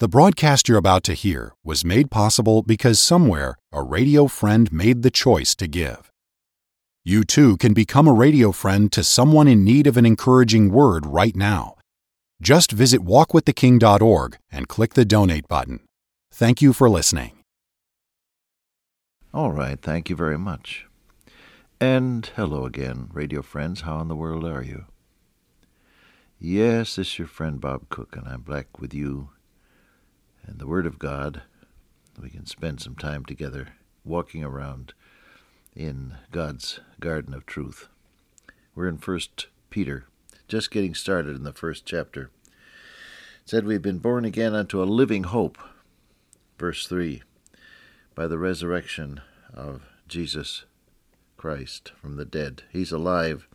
The broadcast you're about to hear was made possible because somewhere a radio friend made the choice to give. You too can become a radio friend to someone in need of an encouraging word right now. Just visit walkwiththeking.org and click the donate button. Thank you for listening. All right, thank you very much. And hello again, radio friends. How in the world are you? Yes, this is your friend Bob Cook, and I'm back with you and the Word of God. We can spend some time together walking around in God's garden of truth. We're in First Peter, just getting started in the first chapter. It said we've been born again unto a living hope. Verse three, by the resurrection of Jesus Christ from the dead. He's alive.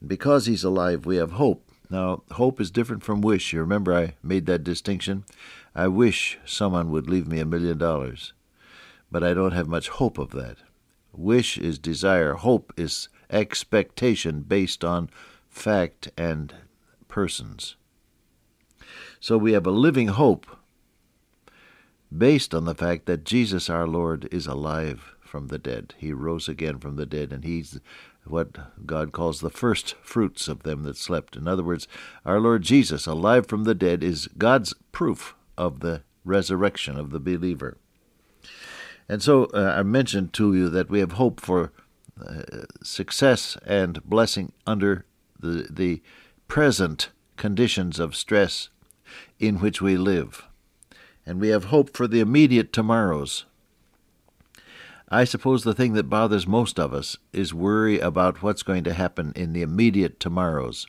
And because he's alive, we have hope. Now, hope is different from wish. You remember I made that distinction? I wish someone would leave me a million dollars, but I don't have much hope of that. Wish is desire, hope is expectation based on fact and persons. So we have a living hope based on the fact that Jesus our Lord is alive from the dead. He rose again from the dead, and he's what God calls the first fruits of them that slept. In other words, our Lord Jesus, alive from the dead, is God's proof of the resurrection of the believer. And so uh, I mentioned to you that we have hope for uh, success and blessing under the, the present conditions of stress in which we live. And we have hope for the immediate tomorrows. I suppose the thing that bothers most of us is worry about what's going to happen in the immediate tomorrows.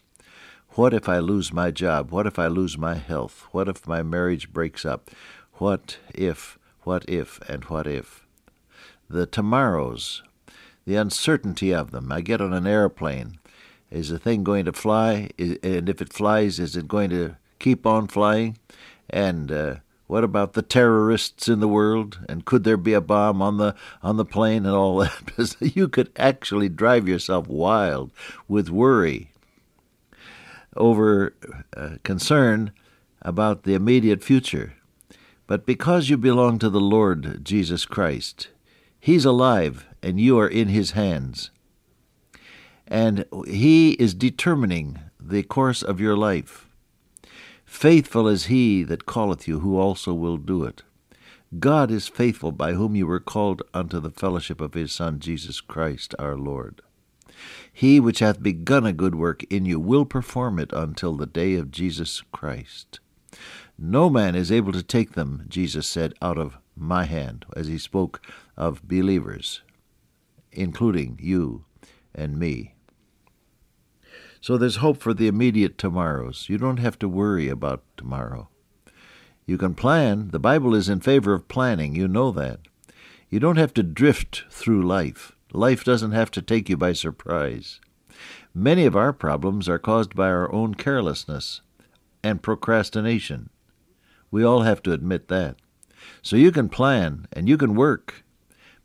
What if I lose my job? What if I lose my health? What if my marriage breaks up? What if, what if, and what if? The tomorrows, the uncertainty of them. I get on an airplane. Is the thing going to fly? And if it flies, is it going to keep on flying? And uh, what about the terrorists in the world? And could there be a bomb on the on the plane and all that? you could actually drive yourself wild with worry over uh, concern about the immediate future. But because you belong to the Lord Jesus Christ, He's alive and you are in His hands. And He is determining the course of your life. Faithful is He that calleth you, who also will do it. God is faithful, by whom you were called unto the fellowship of His Son, Jesus Christ our Lord. He which hath begun a good work in you will perform it until the day of Jesus Christ. No man is able to take them, Jesus said, out of my hand, as he spoke of believers, including you and me. So there's hope for the immediate tomorrows. You don't have to worry about tomorrow. You can plan. The Bible is in favor of planning. You know that. You don't have to drift through life. Life doesn't have to take you by surprise. Many of our problems are caused by our own carelessness and procrastination. We all have to admit that. So you can plan and you can work,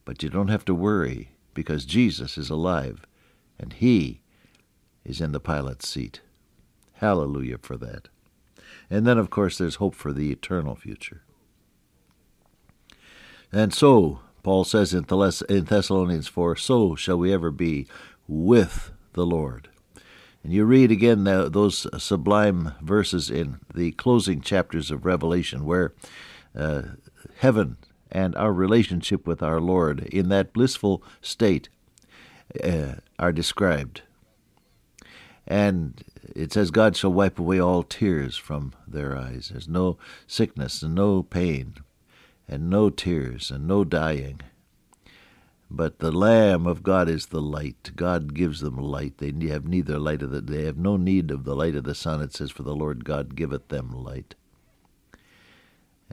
but you don't have to worry because Jesus is alive and He is in the pilot's seat. Hallelujah for that. And then, of course, there's hope for the eternal future. And so, Paul says in Thessalonians 4, so shall we ever be with the Lord. And you read again those sublime verses in the closing chapters of Revelation where uh, heaven and our relationship with our Lord in that blissful state uh, are described. And it says, God shall wipe away all tears from their eyes. There's no sickness and no pain and no tears and no dying. But the Lamb of God is the light. God gives them light. They have neither light of the they have no need of the light of the sun. It says, For the Lord God giveth them light.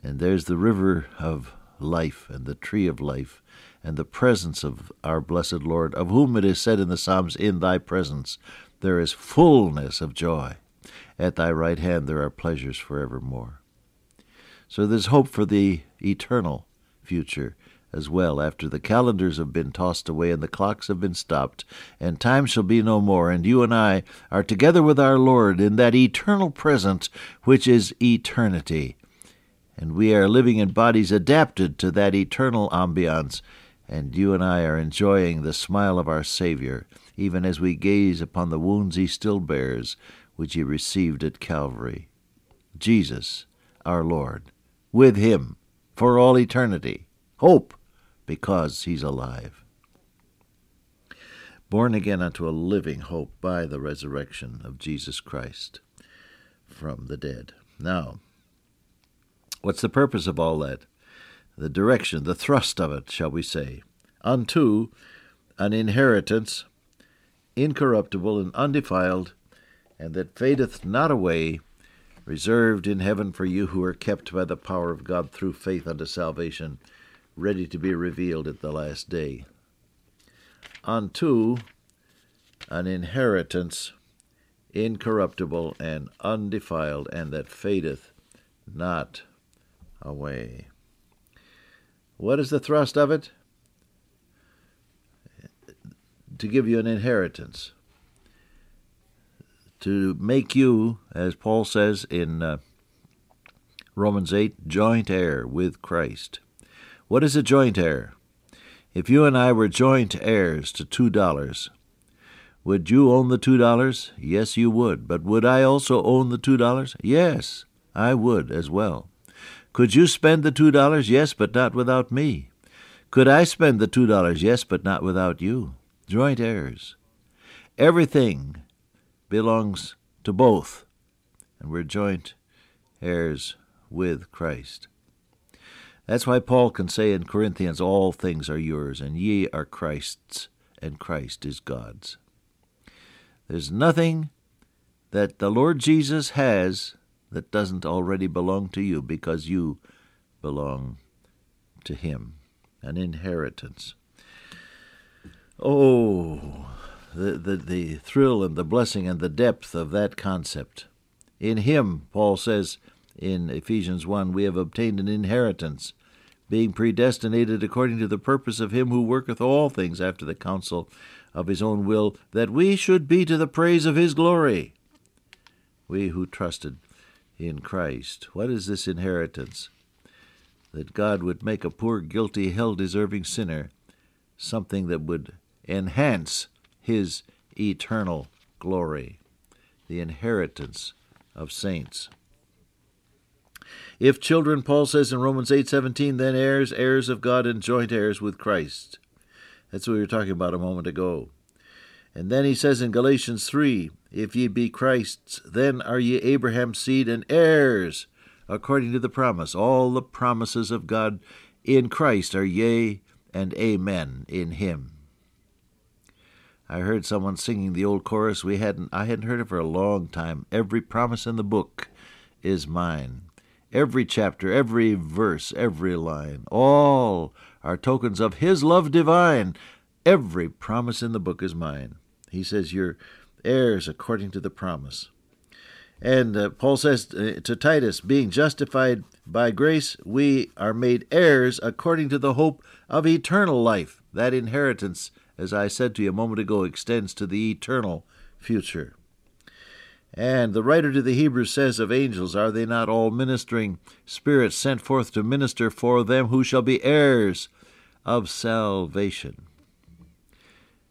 And there's the river of life and the tree of life and the presence of our blessed Lord, of whom it is said in the Psalms, In thy presence there is fullness of joy. At thy right hand there are pleasures forevermore. So there's hope for the eternal future as well after the calendars have been tossed away and the clocks have been stopped, and time shall be no more, and you and I are together with our Lord in that eternal present which is eternity. and we are living in bodies adapted to that eternal ambiance, and you and I are enjoying the smile of our Savior, even as we gaze upon the wounds he still bears, which he received at Calvary. Jesus, our Lord, with him for all eternity. Hope, because he's alive. Born again unto a living hope by the resurrection of Jesus Christ from the dead. Now, What's the purpose of all that? The direction, the thrust of it, shall we say? Unto an inheritance incorruptible and undefiled, and that fadeth not away, reserved in heaven for you who are kept by the power of God through faith unto salvation, ready to be revealed at the last day. Unto an inheritance incorruptible and undefiled, and that fadeth not away. What is the thrust of it? To give you an inheritance. To make you, as Paul says in uh, Romans 8, joint heir with Christ. What is a joint heir? If you and I were joint heirs to two dollars, would you own the two dollars? Yes, you would. But would I also own the two dollars? Yes, I would as well. Could you spend the two dollars? Yes, but not without me. Could I spend the two dollars? Yes, but not without you. Joint heirs. Everything belongs to both, and we're joint heirs with Christ. That's why Paul can say in Corinthians, All things are yours, and ye are Christ's, and Christ is God's. There's nothing that the Lord Jesus has that doesn't already belong to you because you belong to Him, an inheritance. Oh, the, the, the thrill and the blessing and the depth of that concept. In Him, Paul says in Ephesians 1, we have obtained an inheritance, being predestinated according to the purpose of Him who worketh all things after the counsel of His own will, that we should be to the praise of His glory. We who trusted in Christ. What is this inheritance? That God would make a poor, guilty, hell deserving sinner something that would enhance his eternal glory, the inheritance of saints. If children, Paul says in Romans 8:17, then heirs, heirs of God and joint heirs with Christ. That's what we were talking about a moment ago. And then he says in Galatians 3 If ye be Christ's, then are ye Abraham's seed and heirs, according to the promise. All the promises of God in Christ are yea and amen in him. I heard someone singing the old chorus we hadn't I hadn't heard it for a long time. Every promise in the book is mine. Every chapter, every verse, every line, all are tokens of his love divine. Every promise in the book is mine. He says, You're heirs according to the promise. And uh, Paul says uh, to Titus, being justified by grace, we are made heirs according to the hope of eternal life. That inheritance, as I said to you a moment ago, extends to the eternal future. And the writer to the Hebrews says of angels, Are they not all ministering spirits sent forth to minister for them who shall be heirs of salvation?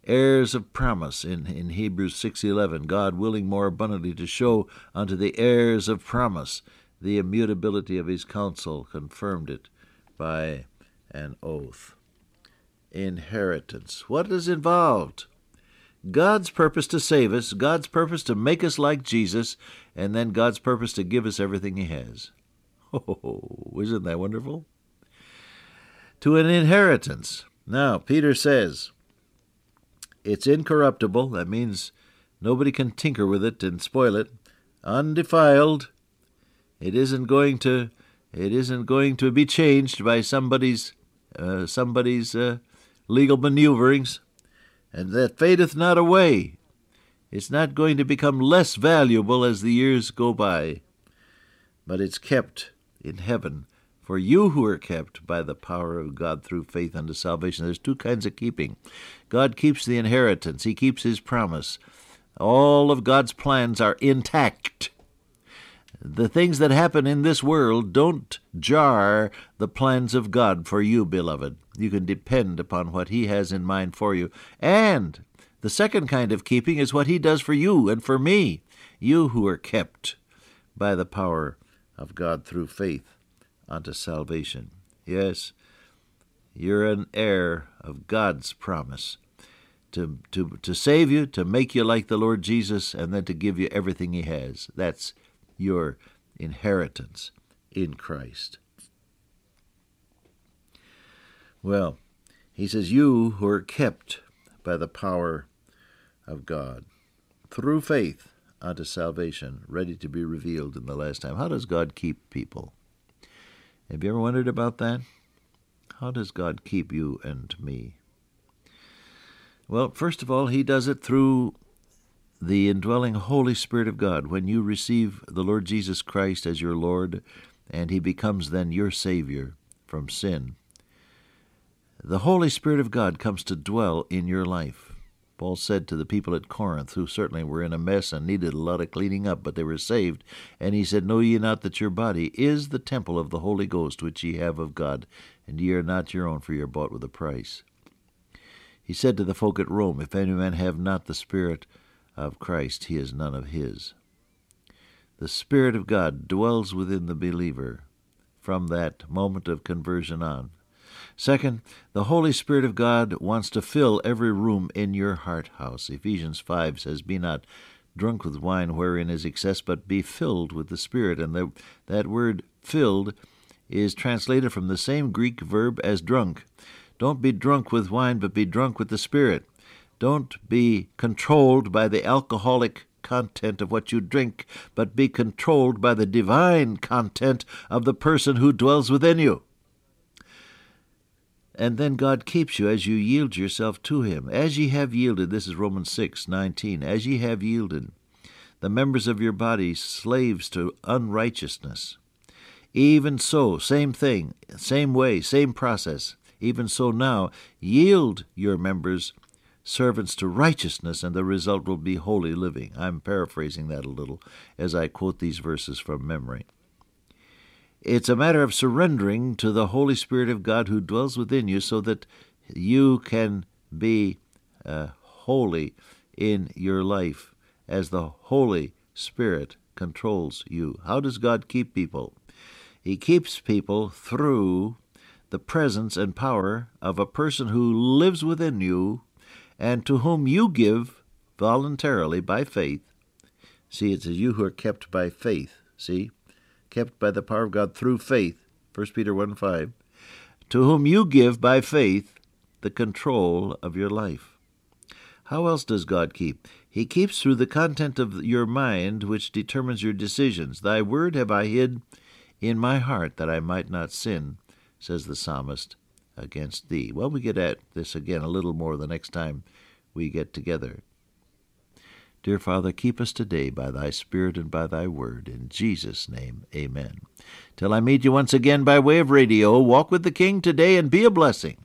Heirs of promise in, in Hebrews 6:11 God willing more abundantly to show unto the heirs of promise the immutability of his counsel confirmed it by an oath. Inheritance. What is involved? God's purpose to save us God's purpose to make us like Jesus and then God's purpose to give us everything he has. Oh isn't that wonderful? To an inheritance. Now Peter says it's incorruptible. That means nobody can tinker with it and spoil it. Undefiled. It isn't going to. It isn't going to be changed by somebody's uh, somebody's uh, legal maneuverings, and that fadeth not away. It's not going to become less valuable as the years go by, but it's kept in heaven for you who are kept by the power of God through faith unto salvation. There's two kinds of keeping. God keeps the inheritance, He keeps His promise. All of God's plans are intact. the things that happen in this world don't jar the plans of God for you, beloved. You can depend upon what He has in mind for you. And the second kind of keeping is what He does for you and for me, you who are kept by the power of God through faith unto salvation. Yes, you're an heir of God's promise to, to, to save you, to make you like the Lord Jesus, and then to give you everything He has. That's your inheritance in Christ. Well, he says, You who are kept by the power of God through faith unto salvation, ready to be revealed in the last time. How does God keep people? Have you ever wondered about that? How does God keep you and me? Well, first of all, He does it through the indwelling Holy Spirit of God. When you receive the Lord Jesus Christ as your Lord, and He becomes then your Savior from sin, the Holy Spirit of God comes to dwell in your life. Paul said to the people at Corinth, who certainly were in a mess and needed a lot of cleaning up, but they were saved, and he said, Know ye not that your body is the temple of the Holy Ghost which ye have of God, and ye are not your own, for ye are bought with a price. He said to the folk at Rome, If any man have not the Spirit of Christ, he is none of his. The Spirit of God dwells within the believer from that moment of conversion on. Second, the Holy Spirit of God wants to fill every room in your heart house. Ephesians 5 says, Be not drunk with wine wherein is excess, but be filled with the Spirit. And the, that word filled is translated from the same Greek verb as drunk. Don't be drunk with wine, but be drunk with the Spirit. Don't be controlled by the alcoholic content of what you drink, but be controlled by the divine content of the person who dwells within you and then God keeps you as you yield yourself to Him. As ye have yielded, this is Romans 6 19, as ye have yielded, the members of your body slaves to unrighteousness. Even so, same thing, same way, same process. Even so now, yield your members servants to righteousness, and the result will be holy living. I'm paraphrasing that a little as I quote these verses from memory. It's a matter of surrendering to the Holy Spirit of God who dwells within you so that you can be uh, holy in your life as the Holy Spirit controls you. How does God keep people? He keeps people through the presence and power of a person who lives within you and to whom you give voluntarily by faith. See, it says you who are kept by faith. See? Kept by the power of God through faith, 1 Peter 1 5, to whom you give by faith the control of your life. How else does God keep? He keeps through the content of your mind, which determines your decisions. Thy word have I hid in my heart that I might not sin, says the psalmist, against thee. Well, we get at this again a little more the next time we get together. Dear Father, keep us today by thy Spirit and by thy word. In Jesus' name, amen. Till I meet you once again by way of radio, walk with the King today and be a blessing.